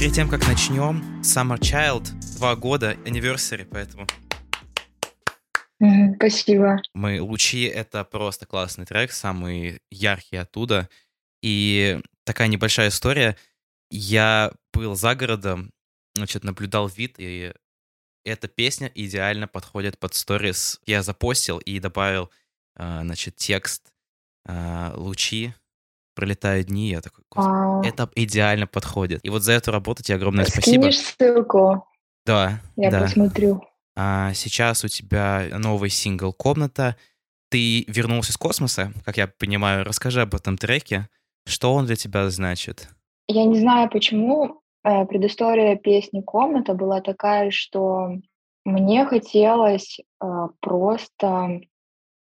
Перед тем, как начнем, Summer Child, два года, anniversary, поэтому Спасибо. мы «Лучи» — это просто классный трек, самый яркий оттуда. И такая небольшая история. Я был за городом, значит, наблюдал вид, и эта песня идеально подходит под сторис. Я запостил и добавил, а, значит, текст а, «Лучи», «Пролетают дни». Я такой, «Господи, А, это идеально подходит. И вот за эту работу тебе огромное спасибо. Скинешь ссылку, Да, я да. посмотрю. А сейчас у тебя новый сингл «Комната». Ты вернулся из космоса, как я понимаю. Расскажи об этом треке. Что он для тебя значит? Я не знаю, почему э, предыстория песни «Комната» была такая, что мне хотелось э, просто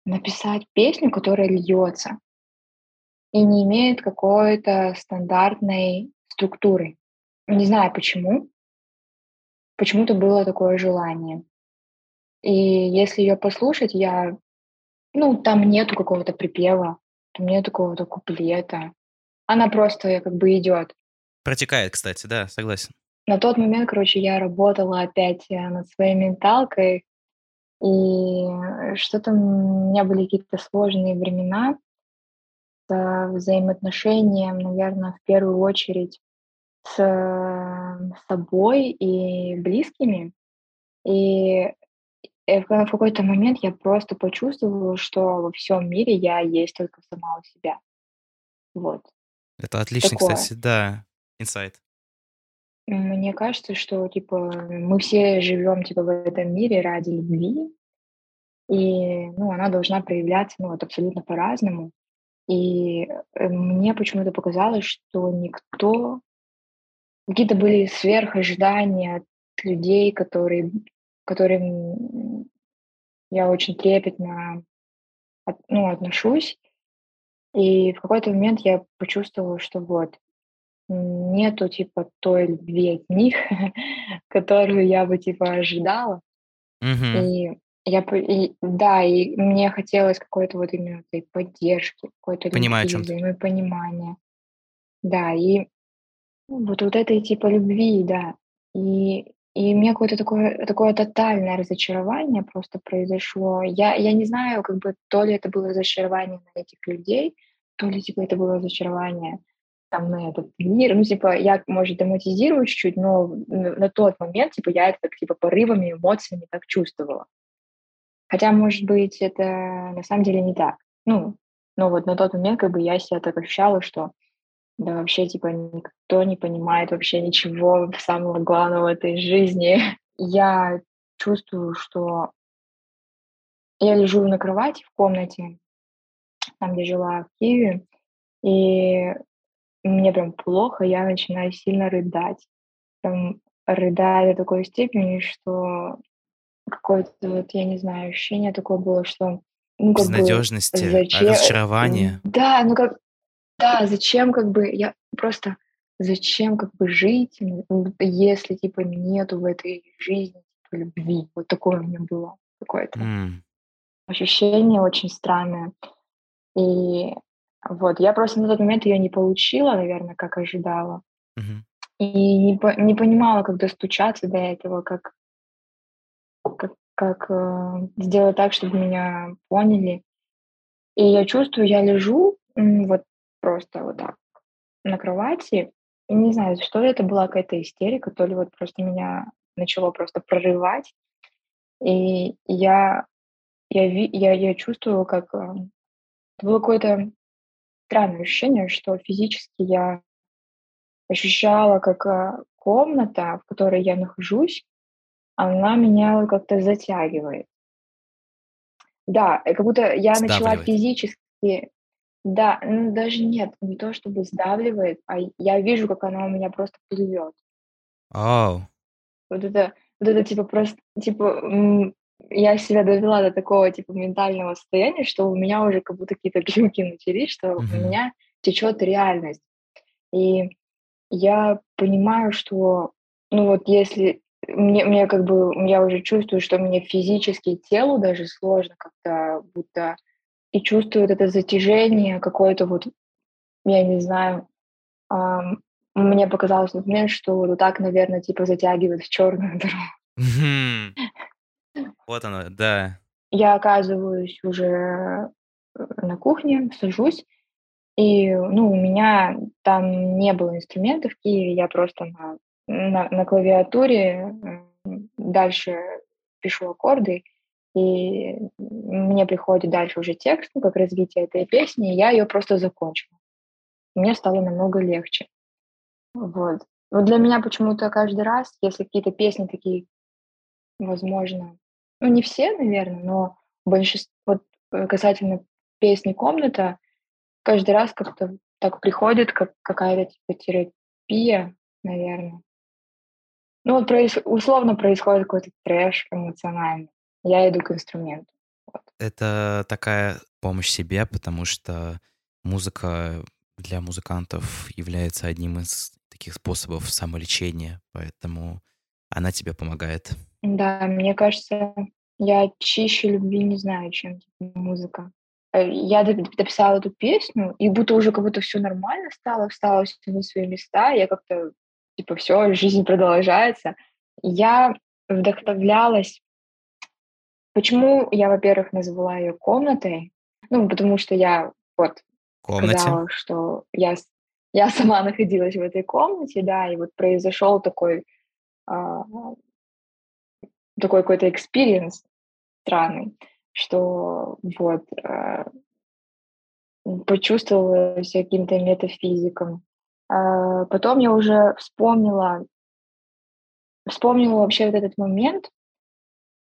написать песню, которая льется и не имеет какой-то стандартной структуры. Не знаю почему. Почему-то было такое желание. И если ее послушать, я, ну, там нету какого-то припева, там нету какого-то куплета. Она просто как бы идет. Протекает, кстати, да, согласен. На тот момент, короче, я работала опять э, над своей менталкой, и что-то у меня были какие-то сложные времена с взаимоотношением, наверное, в первую очередь с э, собой и близкими. И э, в какой-то момент я просто почувствовала, что во всем мире я есть только сама у себя. Вот. Это отличный, Такое. кстати, да, инсайт. Мне кажется, что типа мы все живем типа в этом мире ради любви, и ну, она должна проявляться ну, вот, абсолютно по-разному. И э, мне почему-то показалось, что никто, какие-то были сверхожидания от людей, которые, которым я очень трепетно от- ну, отношусь. И в какой-то момент я почувствовала, что вот нету типа той любви от них, которую я бы типа ожидала. Мгм. И я, и, да, и мне хотелось какой-то вот именно этой поддержки, какой-то Понимаю, любви, чем ты. взаимопонимания. Да, и ну, вот, вот этой типа любви, да. И, и у меня какое-то такое, такое тотальное разочарование просто произошло. Я, я не знаю, как бы то ли это было разочарование на этих людей, то ли типа это было разочарование там на этот мир. Ну, типа, я, может, драматизирую чуть-чуть, но на, на тот момент, типа, я это так, типа, порывами, эмоциями так чувствовала. Хотя, может быть, это на самом деле не так. Ну, но вот на тот момент, как бы, я себя так ощущала, что да вообще, типа, никто не понимает вообще ничего самого главного в этой жизни. Я чувствую, что я лежу на кровати в комнате, там, где жила в Киеве, и мне прям плохо, я начинаю сильно рыдать. Прям рыдать до такой степени, что какое-то вот, я не знаю, ощущение такое было, что, ну, как бы, Безнадежности, зачем... разочарования. Да, ну как, да, зачем как бы, я просто, зачем как бы жить, если типа нету в этой жизни типа, любви. Вот такое у меня было какое-то М, ощущение очень странное. И вот, я просто на тот момент ее не получила, наверное, как ожидала. мгм. И не, по- не понимала, как достучаться до этого, как, как, э, сделать так, чтобы меня поняли. И я чувствую, я лежу вот просто вот так на кровати. И не знаю, что это была какая-то истерика, то ли вот просто меня начало просто прорывать. И я, я, я, я чувствовала, как э, это было какое-то странное ощущение, что физически я ощущала, как э, комната, в которой я нахожусь, она меня как-то затягивает. Да, э, как будто я начала физически, да, ну даже нет, не то чтобы сдавливает, а я вижу, как она у меня просто плывет. Оу. Вот это, вот это типа просто, типа, я себя довела до такого типа ментального состояния, что у меня уже как будто какие-то глюки начались, что у Мгм. меня течет реальность. И я понимаю, что, ну вот если мне, мне как бы, я уже чувствую, что мне физически телу даже сложно как-то будто и чувствую это затяжение какое-то вот, я не знаю, ам, мне показалось в тот момент, что вот так, наверное, типа затягивает в черную дыру. Вот оно, да. Я оказываюсь уже э, на кухне, сажусь, и, ну, у меня там не было инструментов в Киеве, я просто на на на клавиатуре, дальше пишу аккорды, и мне приходит дальше уже текст, ну, как развитие этой песни, и я ее просто закончила. Мне стало намного легче. Вот. Вот для меня почему-то каждый раз, если какие-то песни такие, возможно, ну, не все, наверное, но большинство вот, э, касательно песни "Комната", каждый раз как-то так приходит, как какая-то типа терапия, наверное. Ну, вот проис условно происходит какой-то трэш эмоциональный. Я иду к инструменту. Вот. Это такая помощь себе, потому что музыка для музыкантов является одним из таких способов самолечения, поэтому она тебе помогает. Да, мне кажется, я чище любви не знаю, чем типа музыка. Э, я доп дописала эту песню, и будто уже как будто всё нормально стало, встало всё на свои места. Я как-то типа все, жизнь продолжается. Я вдохновлялась Почему я, во-первых, назвала ее комнатой? Ну, потому что я вот комнате? сказала, что я я сама находилась в этой комнате, да, и вот произошел такой, а, такой какой-то experience странный, что вот, э, почувствовала себя каким-то метафизиком. А, потом я уже вспомнила вспомнила вообще вот этот момент,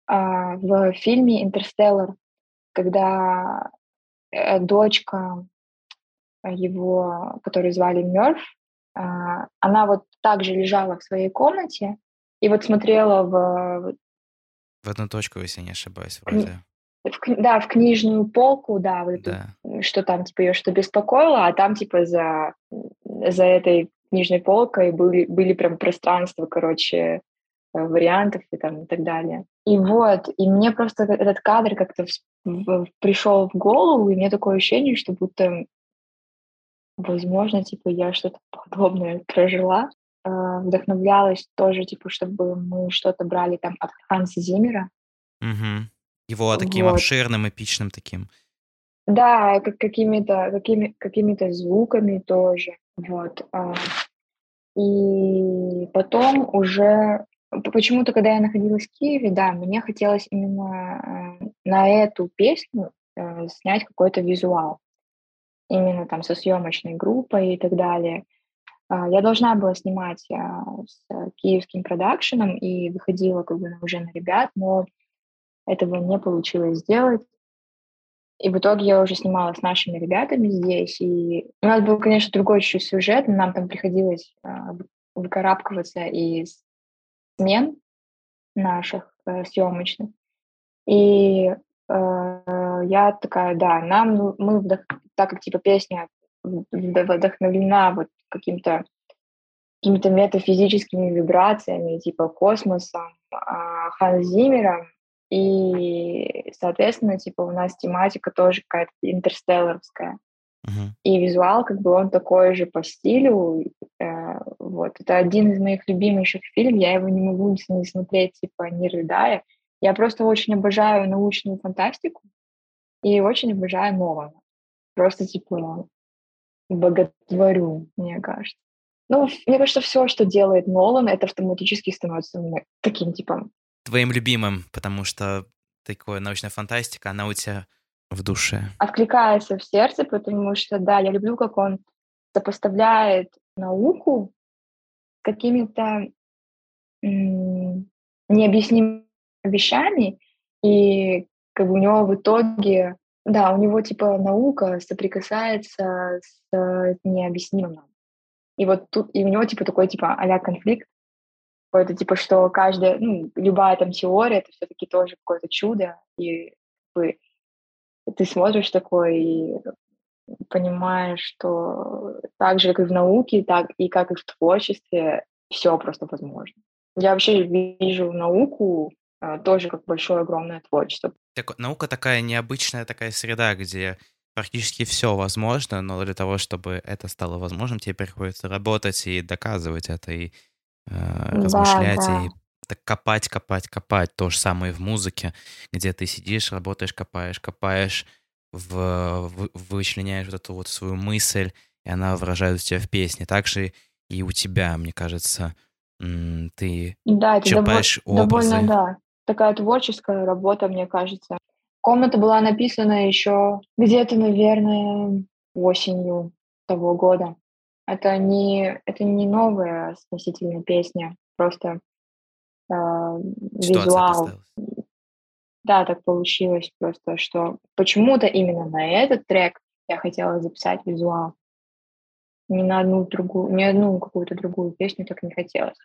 а, в фильме "Интерстеллар", когда, э, дочка его, которую звали Мёрф, а, она вот также лежала в своей комнате и вот смотрела в В одну точку, если не ошибаюсь, вроде. В да, в книжную полку, да, вот эту, Да. что там типа её что беспокоило, а там типа за за этой книжной полкой были были прям пространства, короче, э, вариантов и там и так далее. И вот, и мне просто э этот кадр как-то вс в голову, и меня такое ощущение, что будто возможно, типа я что-то подобное прожила. А, вдохновлялась тоже, типа, чтобы мы что-то брали там от Ханса Зиммера. Мгм. Его таким Вот. обширным, эпичным таким. Да, как какими-то какими какими-то звуками тоже. Вот, а. И потом уже почему-то, когда я находилась в Киеве, да, мне хотелось именно, э, на эту песню, э, снять какой-то визуал. Именно там со съемочной группой и так далее. А, я должна была снимать, а, с киевским продакшеном и выходила как бы уже на ребят, но этого не получилось сделать. И в итоге я уже снимала с нашими ребятами здесь, и у нас был, конечно, другой чуть-чуть сюжет, нам там приходилось, вы выкарабкиваться из смен наших, э, съемочных. И, э, я такая: "Да, нам ну мы вдох" так как типа песня вдохновлена вот каким-то какими-то метафизическими вибрациями, типа космосом, а, Ханса Зиммера, и, соответственно, типа у нас тематика тоже какая-то интерстелларовская. Мгм. И визуал как бы он такой же по стилю. Э, вот. Это один из моих любимейших фильм, я его не могу не смотреть, типа не рыдая. Я просто очень обожаю научную фантастику и очень обожаю Нолана. Просто типа боготворю, мне кажется. Ну, мне кажется, всё, что делает Нолан, это автоматически становится таким типа Твоим любимым, потому что такое научная фантастика, она у тя в душе. откликается в сердце, потому что, да, я люблю, как он сопоставляет науку с какими-то, необъяснимыми вещами, и как бы у него в итоге да, у него типа наука соприкасается с необъяснимым. И вот тут и у него типа такой типа а-ля конфликт. Какой-то типа, что каждая, ну, любая там теория- это всё-таки тоже какое-то чудо. И бы ты смотришь такой и понимаешь, что так же, как и в науке, так и как и в творчестве, всё просто возможно. Я вообще вижу науку, а, тоже как большое огромное творчество. Так, наука такая необычная такая среда, где практически все возможно, но для того, чтобы это стало возможным, тебе приходится работать и доказывать это, и э, размышлять, да. и так копать, копать, копать. То же самое в музыке, где ты сидишь, работаешь, копаешь, копаешь, в, в, вычленяешь вот эту вот свою мысль, и она выражает у тебя в песне. Также и у тебя, мне кажется, ты да, это черпаешь довольно, образы. Довольно, да. Такая творческая работа, мне кажется. Комната была написана еще где-то, наверное, осенью того года. Это не, это не новая относительно песня, просто э, визуал. Да, так получилось просто, что почему-то именно на этот трек я хотела записать визуал. Ни на одну другую, ни одну какую-то другую песню так не хотелось.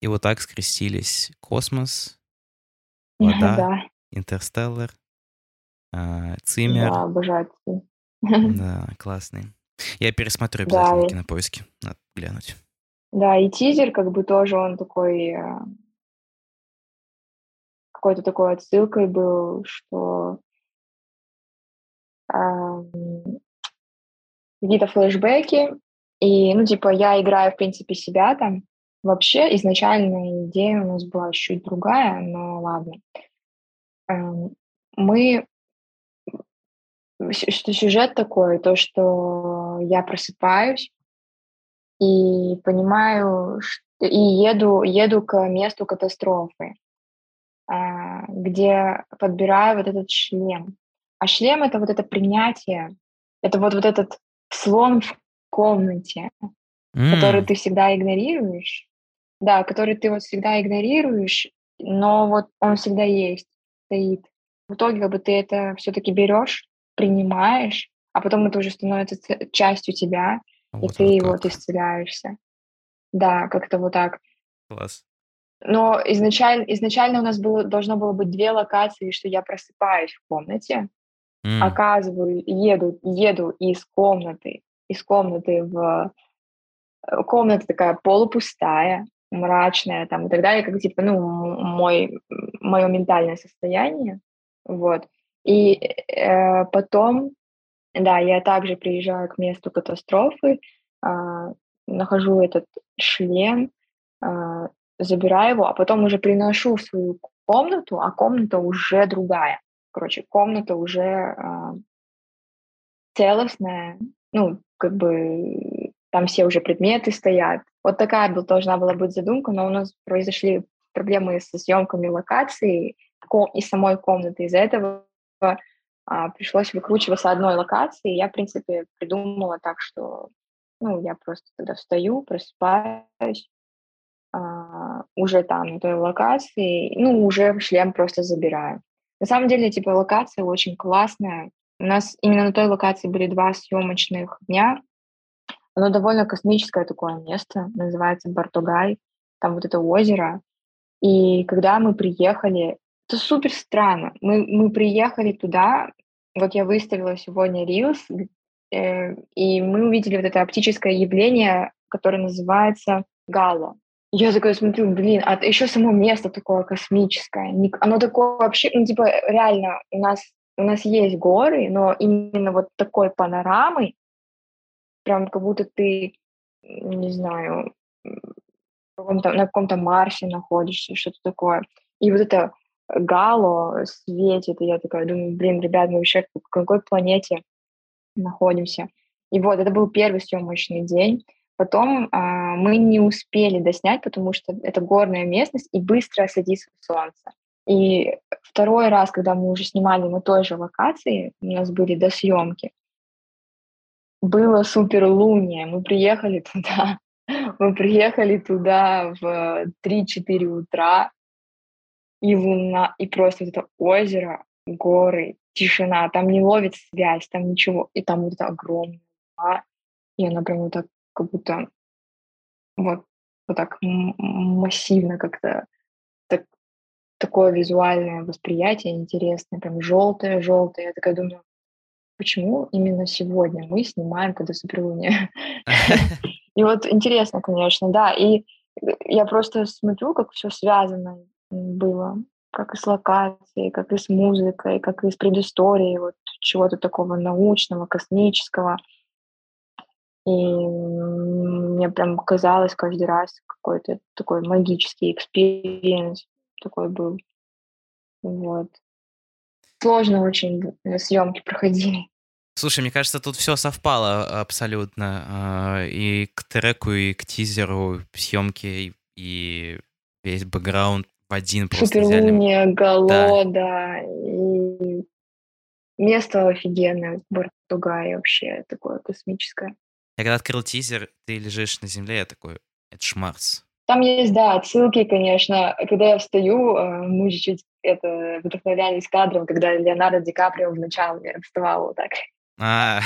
И вот так скрестились космос, вода, да. интерстеллар, э, Циммер. Да, обожаю. Да, классный. Я пересмотрю обязательно да, кинопоиски. Надо глянуть. Да, и тизер как бы тоже он такой... Э, какой-то такой отсылкой был, что какие-то флешбеки, и, ну, типа, я играю, в принципе, себя там. Вообще, изначальная идея у нас была чуть другая, но ладно. Эм, мы... Что сюжет такой, то, что я просыпаюсь и понимаю, что... и еду, еду к месту катастрофы, а, где подбираю вот этот шлем. А шлем — это вот это принятие, это вот, вот этот слон в комнате, mm. который ты всегда игнорируешь. Да, который ты вот всегда игнорируешь, но вот он всегда есть, стоит. В итоге как бы ты это все-таки берешь, принимаешь, а потом это уже становится частью тебя, вот и ты как. вот исцеляешься. Да, как-то вот так. Класс. Но изначально, изначально у нас было, должно было быть две локации, что я просыпаюсь в комнате, mm. оказываю, еду, еду из комнаты, из комнаты в э, комната такая полупустая, мрачная там и так далее, как типа, ну, мой, мое ментальное состояние, вот. И э, потом, да, я также приезжаю к месту катастрофы, э, нахожу этот шлем, э, забираю его, а потом уже приношу в свою комнату, а комната уже другая. Короче, комната уже э, целостная, ну, как бы там все уже предметы стоят. Вот такая был, должна была быть задумка, но у нас произошли проблемы со съемками локации и самой комнаты. Из-за этого а, пришлось выкручиваться одной локации. Я, в принципе, придумала так, что ну, я просто тогда встаю, просыпаюсь, а, уже там на той локации, ну, уже шлем просто забираю. На самом деле, типа, локация очень классная. У нас именно на той локации были два съемочных дня. Оно довольно космическое такое место, называется Бартугай. Там вот это озеро. И когда мы приехали, это супер странно. Мы, мы приехали туда, вот я выставила сегодня Reels, э, и мы увидели вот это оптическое явление, которое называется гало. Я такая смотрю, блин, а еще само место такое космическое. Оно такое вообще, ну, типа, реально, у нас, у нас есть горы, но именно вот такой панорамы, прям как будто ты, не знаю, каком-то, на каком-то Марсе находишься, что-то такое. И вот это гало светит, и я такая думаю, блин, ребят, мы вообще в какой планете находимся? И вот, это был первый съемочный день. Потом а, мы не успели доснять, потому что это горная местность и быстро садится солнце. И второй раз, когда мы уже снимали на той же локации, у нас были до съемки, было супер луния. Мы приехали туда, мы приехали туда в 3-4 утра, и луна, и просто это озеро, горы, тишина, там не ловит связь, там ничего, и там вот это огромная луна, и она прям вот так как будто вот, вот так массивно как-то так, такое визуальное восприятие интересное, прям желтое, желтое. Я такая думаю, почему именно сегодня мы снимаем, когда суперлуния? И вот интересно, конечно, да. И я просто смотрю, как все связано было. как и с локацией, как и с музыкой, как и с предысторией, вот чего-то такого научного, космического. И мне прям казалось каждый раз какой-то такой магический experience такой был. Вот. Сложно очень съемки проходили. Слушай, мне кажется, тут все совпало абсолютно. А, и к треку, и к тизеру, съемки, и весь бэкграунд в один просто Суперлуния, Гало, да. да. И место офигенное в Португалии вообще такое космическое. Я когда открыл тизер, ты лежишь на земле, я такой, это ж Марс. Там есть, да, отсылки, конечно. Когда я встаю, э, мы чуть-чуть это вдохновлялись кадром, когда Леонардо Ди Каприо вначале вставал вот так. А.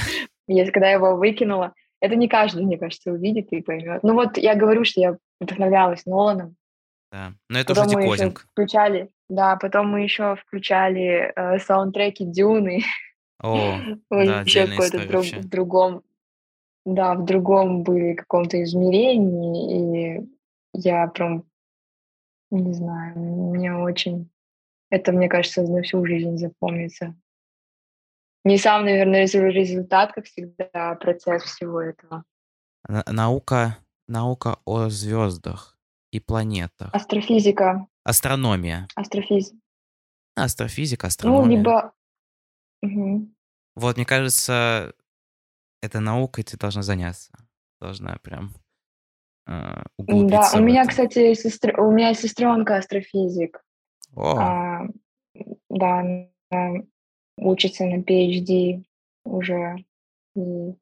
Если когда я его выкинула, это не каждый, мне кажется, увидит и поймет. Ну вот я говорю, что я вдохновлялась Ноланом. Да, но это потом уже декодинг. включали, да, потом мы еще включали э, саундтреки Дюны. О, да, еще какой-то друг, в другом, да, в другом были каком-то измерении, и я прям, не знаю, мне очень, это, мне кажется, на всю жизнь запомнится. Не сам, наверное, результат, как всегда, а процесс всего этого. Наука, наука о звездах и планетах. Астрофизика. Астрономия. Астрофизика. Астрофизика, ну, астрономия. Ну, либо... Угу. Вот, мне кажется, эта наукой ты должна заняться. Должна прям э, Да, у меня, кстати, сестр... у меня сестренка астрофизик. О. А, да, она учится на PhD уже. И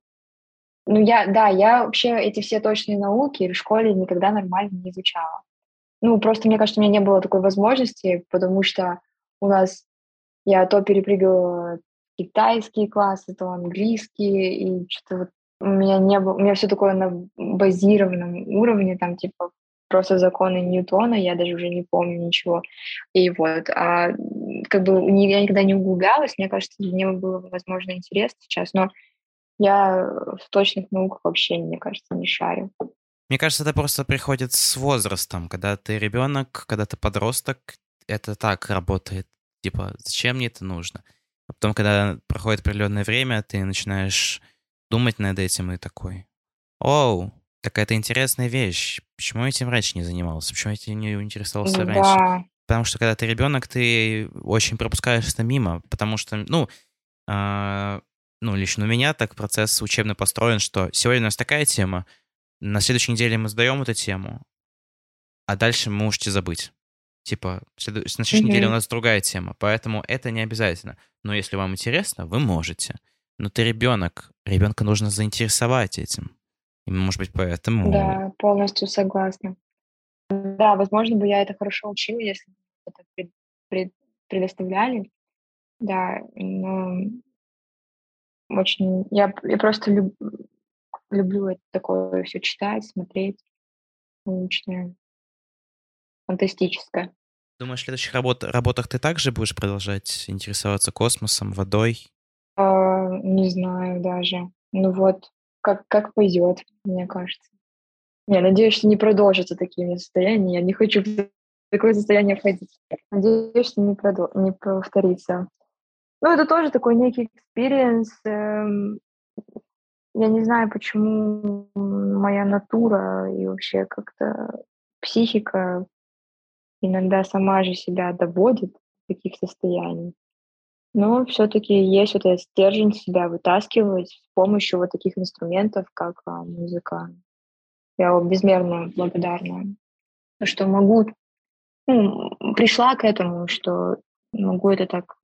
ну, я, да, я вообще эти все точные науки в школе никогда нормально не изучала. Ну, просто, мне кажется, у меня не было такой возможности, потому что у нас я то перепрыгивала китайские классы, то английские, и что-то вот у меня не было, у меня все такое на базированном уровне, там, типа, просто законы Ньютона, я даже уже не помню ничего. И вот, а как бы я никогда не углублялась, мне кажется, для было, возможно, интересно сейчас, но я в точных науках вообще, мне кажется, не шарю. Мне кажется, это просто приходит с возрастом. Когда ты ребенок, когда ты подросток, это так работает. Типа, зачем мне это нужно? А потом, когда проходит определенное время, ты начинаешь думать над этим и такой, оу, такая-то интересная вещь. Почему я этим раньше не занимался? Почему я этим не интересовался да. раньше? Потому что когда ты ребенок, ты очень пропускаешь это мимо, потому что, ну, э, ну, лично у меня так процесс учебно построен, что сегодня у нас такая тема, на следующей неделе мы сдаем эту тему, а дальше мы можете забыть. Типа, на следующей mm-hmm. неделе у нас другая тема, поэтому это не обязательно. Но если вам интересно, вы можете. Но ты ребенок, ребенка нужно заинтересовать этим. И, может быть, поэтому... Да, полностью согласна. Да, возможно бы я это хорошо учила, если бы это пред, пред, предоставляли. Да, но очень... Я, я просто люб, люблю это такое все читать, смотреть. Научное. Фантастическое. Думаешь, в следующих работ, работах ты также будешь продолжать интересоваться космосом, водой? А, не знаю даже. Ну вот, как, как пойдет, мне кажется. Я надеюсь, что не продолжится такие состояния. Я не хочу в такое состояние входить. Надеюсь, что не, продол- не повторится. Ну, это тоже такой некий experience. Эм, я не знаю, почему моя натура и вообще как-то психика иногда сама же себя доводит до таких состояний. Но все-таки есть вот этот стержень себя вытаскивать с помощью вот таких инструментов, как а, музыка. Я безмерно благодарна, что могу, ну, пришла к этому, что могу это так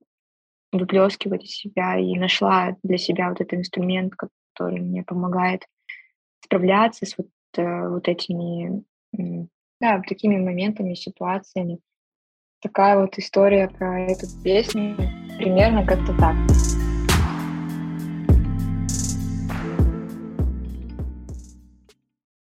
выплескивать из себя и нашла для себя вот этот инструмент, который мне помогает справляться с вот, э, вот этими, да, такими моментами, ситуациями. Такая вот история про эту песню примерно как-то так.